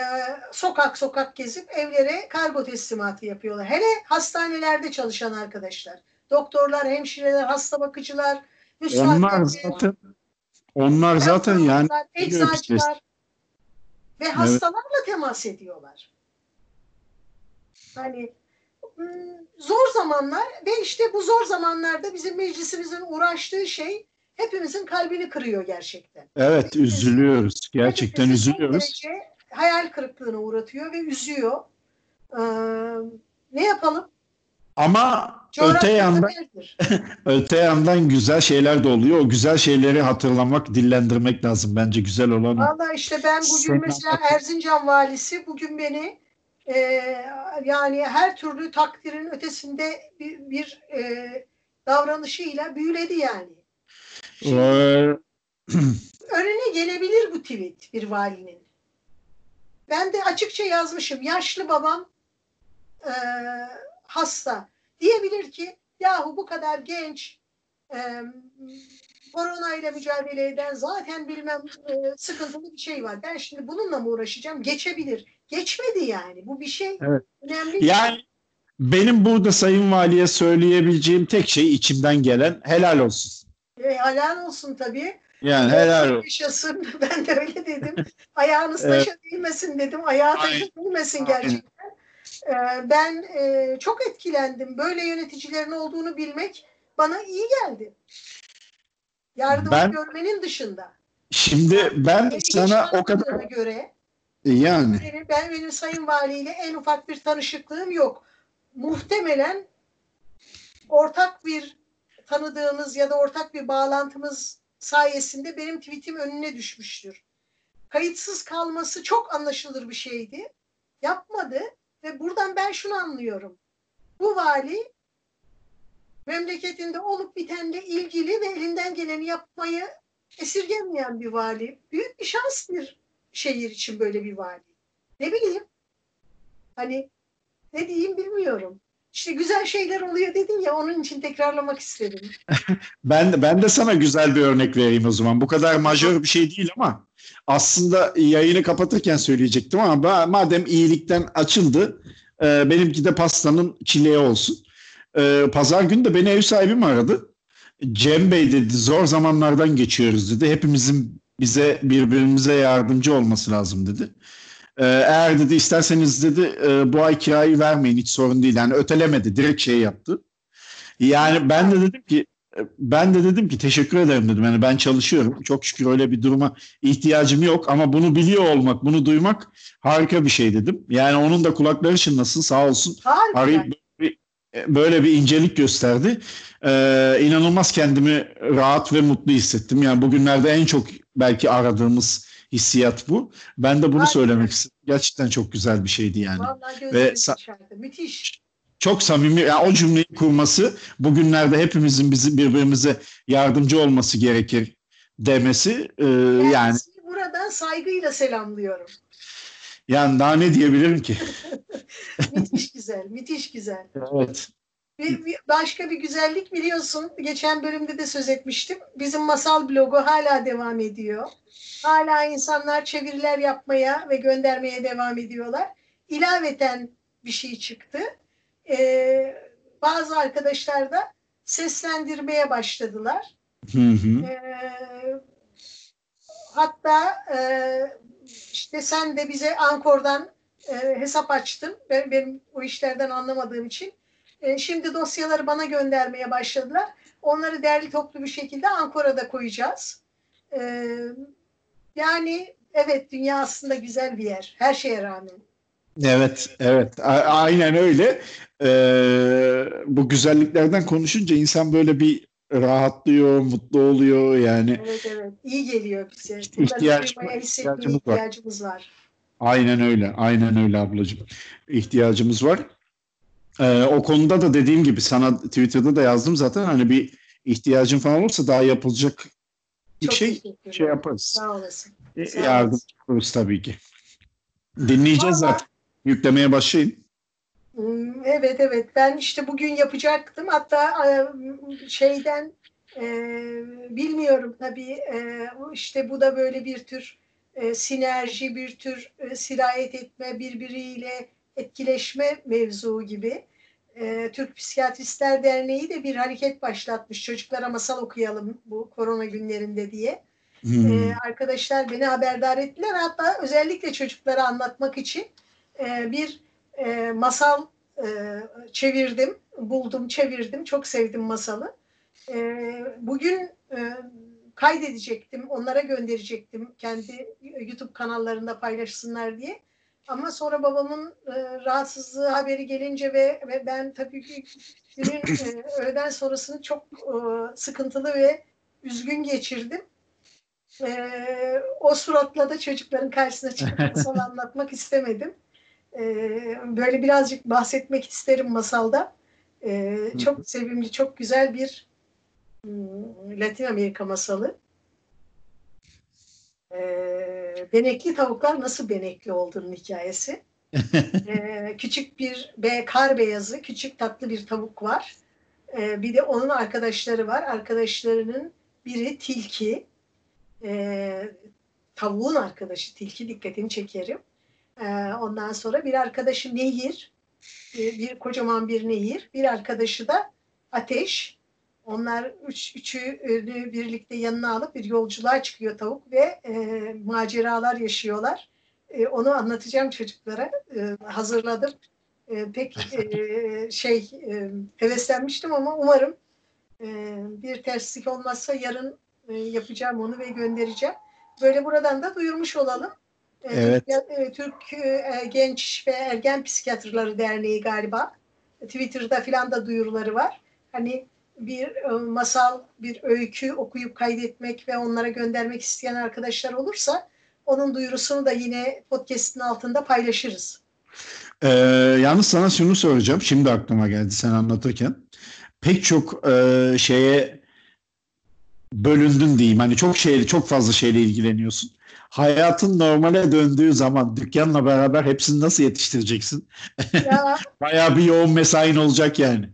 Speaker 2: sokak sokak gezip evlere kargo teslimatı yapıyorlar. Hele hastanelerde çalışan arkadaşlar. Doktorlar, hemşireler, hasta bakıcılar,
Speaker 1: Onlar zaten onlar zaten yani
Speaker 2: eczacılar ve hastalarla temas ediyorlar. Hani hmm, zor zamanlar ve işte bu zor zamanlarda bizim meclisimizin uğraştığı şey hepimizin kalbini kırıyor gerçekten.
Speaker 1: evet üzülüyoruz. Gerçekten üzülüyoruz.
Speaker 2: hayal kırıklığına uğratıyor ve üzüyor. Ee, ne yapalım?
Speaker 1: Ama öte yandan [laughs] öte yandan güzel şeyler de oluyor. O güzel şeyleri hatırlamak, dillendirmek lazım bence güzel olan.
Speaker 2: Valla işte ben bugün
Speaker 1: Sonra-
Speaker 2: mesela Erzincan valisi bugün beni e, yani her türlü takdirin ötesinde bir, bir e, davranışıyla büyüledi yani. Şimdi [clears throat] önüne gelebilir bu tweet bir valinin. Ben de açıkça yazmışım. Yaşlı babam e, hasta. Diyebilir ki yahu bu kadar genç e, korona ile mücadele eden zaten bilmem e, sıkıntılı bir şey var. Ben şimdi bununla mı uğraşacağım? Geçebilir. Geçmedi yani. Bu bir şey
Speaker 1: Evet.
Speaker 2: önemli.
Speaker 1: Yani benim burada Sayın Vali'ye söyleyebileceğim tek şey içimden gelen helal olsun.
Speaker 2: E, helal olsun tabii.
Speaker 1: Yani helal olsun.
Speaker 2: Yaşasın. [laughs] Ben de öyle dedim. Ayağınız
Speaker 1: Evet.
Speaker 2: taşa değmesin dedim. Ayağı taşa değmesin gerçekten. Ee, ben e, çok etkilendim. Böyle yöneticilerin olduğunu bilmek bana iyi geldi. Yardımı
Speaker 1: Ben-
Speaker 2: görmenin dışında.
Speaker 1: Şimdi ben
Speaker 2: hiç
Speaker 1: sana o kadar
Speaker 2: göre
Speaker 1: yani
Speaker 2: benim, ben benim Sayın Valiyle en ufak bir tanışıklığım yok. Muhtemelen ortak bir tanıdığımız ya da ortak bir bağlantımız sayesinde benim tweetim önüne düşmüştür. Kayıtsız kalması çok anlaşılır bir şeydi. Yapmadı ben şunu anlıyorum. Bu vali memleketinde olup bitenle ilgili ve elinden geleni yapmayı esirgemeyen bir vali. Büyük bir şans bir şehir için böyle bir vali. Ne bileyim. Hani ne diyeyim bilmiyorum. İşte güzel şeyler oluyor dedin ya onun için tekrarlamak istedim. [laughs]
Speaker 1: ben ben de sana güzel bir örnek vereyim o zaman. Bu kadar majör bir şey değil ama aslında yayını kapatırken söyleyecektim ama madem iyilikten açıldı e, benimki de pastanın çileği olsun. E, Pazar günü de beni ev sahibim aradı. Cem Bey dedi zor zamanlardan geçiyoruz dedi. Hepimizin bize birbirimize yardımcı olması lazım dedi. Ee, eğer dedi isterseniz dedi e, bu ay kirayı vermeyin hiç sorun değil. Yani ötelemedi direkt şey yaptı. Yani ben de dedim ki ben de dedim ki teşekkür ederim dedim. Yani ben çalışıyorum. Çok şükür öyle bir duruma ihtiyacım yok ama bunu biliyor olmak, bunu duymak harika bir şey dedim. Yani onun da kulakları çınlasın sağ olsun.
Speaker 2: Harika.
Speaker 1: Arayıp böyle bir incelik gösterdi. Ee, inanılmaz kendimi rahat ve mutlu hissettim. Yani bugünlerde en çok belki aradığımız hissiyat bu. Ben de bunu
Speaker 2: Harika.
Speaker 1: söylemek istedim. Gerçekten çok güzel bir şeydi yani.
Speaker 2: Vallahi
Speaker 1: Ve.
Speaker 2: Müthiş.
Speaker 1: Çok samimi. Yani o cümleyi kurması bugünlerde hepimizin bizi birbirimize yardımcı olması gerekir demesi e, yani
Speaker 2: sizi buradan saygıyla selamlıyorum.
Speaker 1: yani daha ne diyebilirim ki? [laughs]
Speaker 2: müthiş güzel, müthiş güzel.
Speaker 1: Evet.
Speaker 2: Bir, bir- başka bir güzellik biliyorsun. Geçen bölümde de söz etmiştim. Bizim masal blogu hala devam ediyor. Hala insanlar çeviriler yapmaya ve göndermeye devam ediyorlar. İlaveten bir şey çıktı. Ee, bazı arkadaşlar da seslendirmeye başladılar.
Speaker 1: Hı hı.
Speaker 2: Ee, hatta e, işte sen de bize Ankor'dan e, hesap açtın. Ben, benim o işlerden anlamadığım için. E, şimdi dosyaları bana göndermeye başladılar. Onları derli toplu bir şekilde Ankor'a da koyacağız. E, yani evet dünya aslında güzel bir yer. Her şeye rağmen.
Speaker 1: Evet, evet. A- aynen öyle. Ee, bu güzelliklerden konuşunca insan böyle bir rahatlıyor, mutlu oluyor yani.
Speaker 2: Evet evet. İyi geliyor bize.
Speaker 1: İhtiyaç-
Speaker 2: duymaya, hissetmeye
Speaker 1: ihtiyacımız var.
Speaker 2: ihtiyacımız var.
Speaker 1: Aynen öyle, aynen öyle ablacığım. İhtiyacımız var. Ee, o konuda da dediğim gibi sana Twitter'da da yazdım zaten hani bir ihtiyacın falan olursa daha yapılacak bir
Speaker 2: Çok
Speaker 1: şey şey yaparız.
Speaker 2: Sağ olasın.
Speaker 1: E,
Speaker 2: Sağ
Speaker 1: Yardım yaparız tabii ki. Dinleyeceğiz
Speaker 2: Vallahi-
Speaker 1: zaten. Yüklemeye başlayın.
Speaker 2: Hmm, Evet evet ben işte bugün yapacaktım hatta e, şeyden e, bilmiyorum tabii e, işte bu da böyle bir tür e, sinerji bir tür e, sirayet etme birbiriyle etkileşme mevzu gibi. E, Türk Psikiyatristler Derneği de bir hareket başlatmış çocuklara masal okuyalım bu korona günlerinde diye.
Speaker 1: Hmm.
Speaker 2: Ee, arkadaşlar beni haberdar ettiler. Hatta özellikle çocuklara anlatmak için e, bir e, masal e, çevirdim, buldum, çevirdim. Çok sevdim masalı. E, bugün e, kaydedecektim, onlara gönderecektim kendi YouTube kanallarında paylaşsınlar diye. Ama sonra babamın e, rahatsızlığı haberi gelince ve, ve ben tabii ki günün e, öğleden sonrasını çok e, sıkıntılı ve üzgün geçirdim. Ee, o suratla da çocukların karşısına çıkıp [laughs] masal anlatmak istemedim. Ee, böyle birazcık bahsetmek isterim masalda. Ee, çok sevimli, çok güzel bir hmm, Latin Amerika masalı. Ee, benekli tavuklar nasıl benekli olduğunun hikayesi. [laughs] Küçük bir be, kar beyazı, küçük tatlı bir tavuk var. Bir de onun arkadaşları var. Arkadaşlarının biri tilki, e, tavuğun arkadaşı tilki dikkatini çekerim. E, ondan sonra bir arkadaşı nehir, e, bir kocaman bir nehir, bir arkadaşı da ateş. Onlar üç, üçü birlikte yanına alıp bir yolculuğa çıkıyor tavuk ve e, maceralar yaşıyorlar. E, onu anlatacağım çocuklara. E, hazırladım. E, pek e, [laughs] şey e, heveslenmiştim ama umarım e, bir terslik olmazsa yarın e, yapacağım onu ve göndereceğim. Böyle buradan da duyurmuş olalım. E,
Speaker 1: Evet.
Speaker 2: Türk, e, Türk e, Genç ve Ergen Psikiyatrları Derneği galiba. Twitter'da filan da duyuruları var. Hani bir e, masal, bir öykü okuyup kaydetmek ve onlara göndermek isteyen arkadaşlar olursa onun duyurusunu da yine podcast'in altında paylaşırız.
Speaker 1: Ee, yalnız sana şunu soracağım. Şimdi aklıma geldi sen anlatırken. Pek çok e, şeye bölündün diyeyim. Hani çok şeyle, çok fazla şeyle ilgileniyorsun. Hayatın normale döndüğü zaman dükkanla beraber hepsini nasıl yetiştireceksin?
Speaker 2: Ya, [laughs]
Speaker 1: Bayağı bir yoğun mesain olacak yani.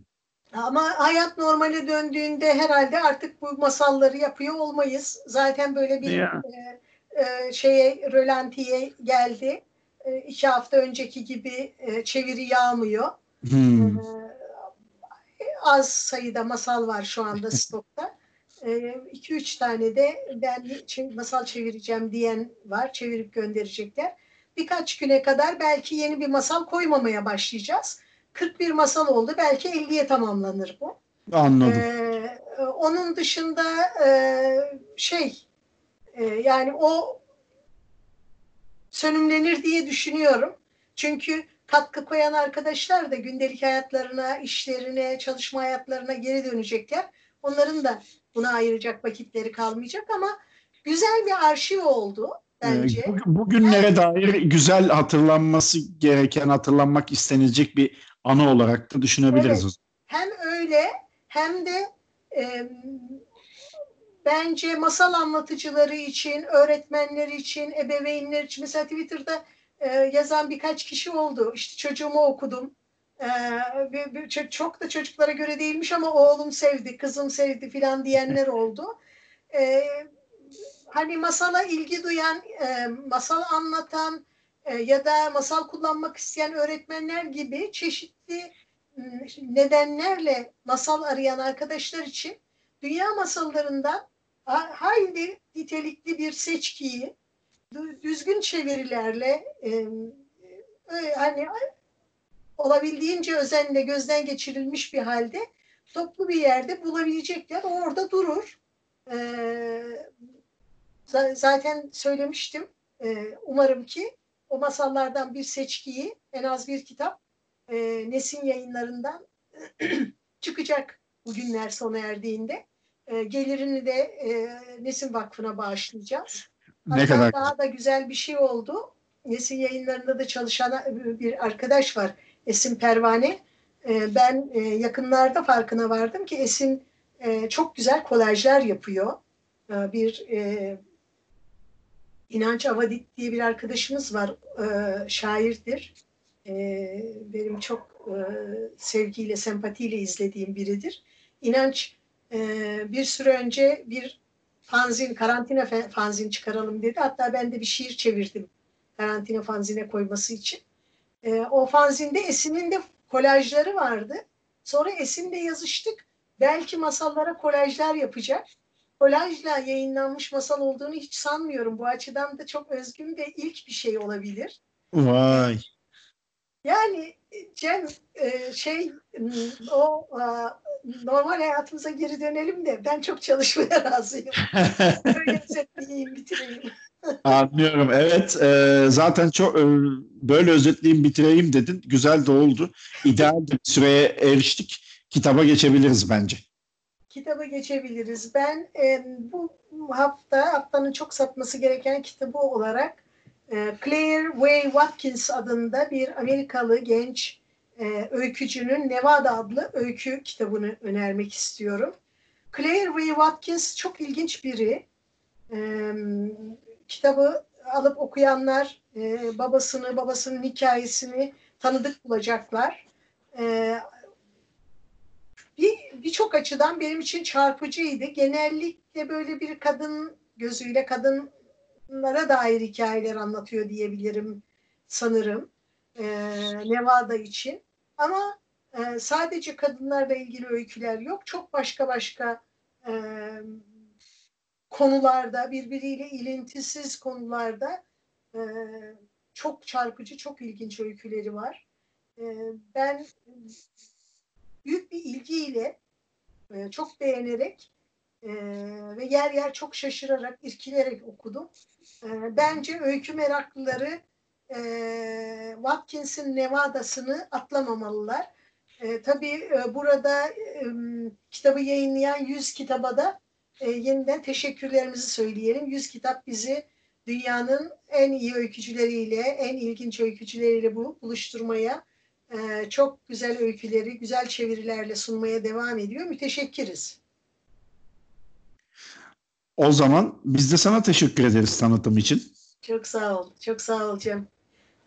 Speaker 2: Ama hayat normale döndüğünde herhalde artık bu masalları yapıyor olmayız. Zaten böyle bir
Speaker 1: Ya.
Speaker 2: e, e, şeye rölantiye geldi. E, iki hafta önceki gibi e, çeviri yağmıyor.
Speaker 1: Hmm.
Speaker 2: E, az sayıda masal var şu anda stokta. 2-3 tane de ben masal çevireceğim diyen var. Çevirip gönderecekler. Birkaç güne kadar belki yeni bir masal koymamaya başlayacağız. 41 masal oldu. Belki 50'ye tamamlanır bu.
Speaker 1: Anladım.
Speaker 2: Ee, onun dışında e, şey e, yani o sönümlenir diye düşünüyorum. Çünkü katkı koyan arkadaşlar da gündelik hayatlarına, işlerine, çalışma hayatlarına geri dönecekler. Onların da buna ayıracak vakitleri kalmayacak ama güzel bir arşiv oldu bence.
Speaker 1: Ee, bugün- bugünlere dair güzel hatırlanması gereken, hatırlanmak istenilecek bir anı olarak da düşünebiliriz.
Speaker 2: Evet. Hem öyle hem de e, bence masal anlatıcıları için, öğretmenler için, ebeveynler için mesela Twitter'da e, yazan birkaç kişi oldu. İşte çocuğumu okudum. E, bir- çok- da çocuklara göre değilmiş ama oğlum sevdi, kızım sevdi filan diyenler oldu. E, hani masala ilgi duyan, e, masal anlatan e, ya da masal kullanmak isteyen öğretmenler gibi çeşitli nedenlerle masal arayan arkadaşlar için dünya masallarından ha- hayli nitelikli bir seçkiyi dü- düzgün çevirilerle e, hani olabildiğince özenle gözden geçirilmiş bir halde toplu bir yerde bulabilecekler. O orada durur. E, za- zaten söylemiştim. E, umarım ki o masallardan bir seçkiyi en az bir kitap e, Nesin yayınlarından [clears throat] çıkacak bugünler sona erdiğinde. E, gelirini de e, Nesin Vakfı'na bağışlayacağız.
Speaker 1: Ne
Speaker 2: Hatta
Speaker 1: kadar
Speaker 2: daha da güzel bir şey oldu. Nesin yayınlarında da çalışan bir arkadaş var. Esin Pervane. E, ben e, yakınlarda farkına vardım ki Esin e, çok güzel kolajlar yapıyor. E, bir e, İnanç Avadit diye bir arkadaşımız var. E, şairdir. E, benim çok sevgiyle, sempatiyle izlediğim biridir. İnanç bir süre önce bir fanzin, karantina fanzin çıkaralım dedi. Hatta ben de bir şiir çevirdim karantina fanzine koyması için. E, o fanzinde Esin'in de kolajları vardı. Sonra Esin'le yazıştık. Belki masallara kolajlar yapacak. Kolajla yayınlanmış masal olduğunu hiç sanmıyorum. Bu açıdan da çok özgün ve ilk bir şey olabilir.
Speaker 1: Vay.
Speaker 2: Yani Cem e, şey o normal hayatımıza geri dönelim de ben çok çalışmaya [laughs] razıyım. [laughs] Böyle özetleyeyim, bitireyim.
Speaker 1: Anlıyorum. Evet. e, zaten çok e, böyle özetleyeyim bitireyim dedin. Güzel de oldu. İdeal bir süreye eriştik. Kitaba geçebiliriz bence.
Speaker 2: Kitaba geçebiliriz. Ben e, bu hafta haftanın çok satması gereken kitabı olarak e, Claire Way Watkins adında bir Amerikalı genç e, öykücünün Nevada adlı öykü kitabını önermek istiyorum. Claire Way Watkins çok ilginç biri. E, kitabı alıp okuyanlar e, babasını, babasının hikayesini tanıdık bulacaklar. E, bir birçok açıdan benim için çarpıcıydı. Genellikle böyle bir kadın gözüyle kadınlara dair hikayeler anlatıyor diyebilirim sanırım. E, Nevada için. Ama e, sadece kadınlarla ilgili öyküler yok. Çok başka başka e, konularda, birbiriyle ilintisiz konularda e, çok çarpıcı, çok ilginç öyküleri var. E, ben büyük bir ilgiyle, e, çok beğenerek e, ve yer yer çok şaşırarak, irkilerek okudum. E, bence öykü meraklıları e, Watkins'in Nevada'sını atlamamalılar. E, tabii e, burada e, kitabı yayınlayan 100 kitaba da e, yeniden teşekkürlerimizi söyleyelim. 100 kitap bizi dünyanın en iyi öykücüleriyle, en ilginç öykücüleriyle bu, buluşturmaya, e, çok güzel öyküleri, güzel çevirilerle sunmaya devam ediyor. Müteşekkiriz.
Speaker 1: O zaman biz de sana teşekkür ederiz tanıtım için.
Speaker 2: Çok sağ ol, çok sağ ol Cem.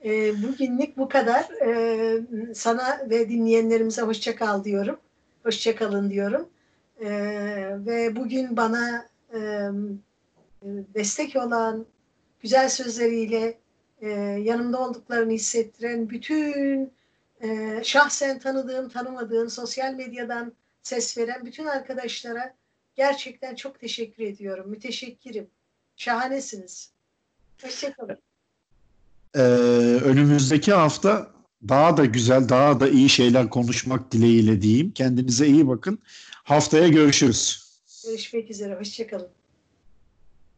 Speaker 2: E, bugünlük bu kadar. E, sana ve dinleyenlerimize hoşça kal diyorum. Hoşça kalın diyorum. E, ve bugün bana e, destek olan güzel sözleriyle e, yanımda olduklarını hissettiren bütün e, şahsen tanıdığım, tanımadığım, sosyal medyadan ses veren bütün arkadaşlara gerçekten çok teşekkür ediyorum. Müteşekkirim. Şahanesiniz. Hoşçakalın.
Speaker 1: Ee, önümüzdeki hafta daha da güzel, daha da iyi şeyler konuşmak dileğiyle diyeyim. Kendinize iyi bakın. Haftaya görüşürüz.
Speaker 2: Görüşmek üzere. Hoşçakalın.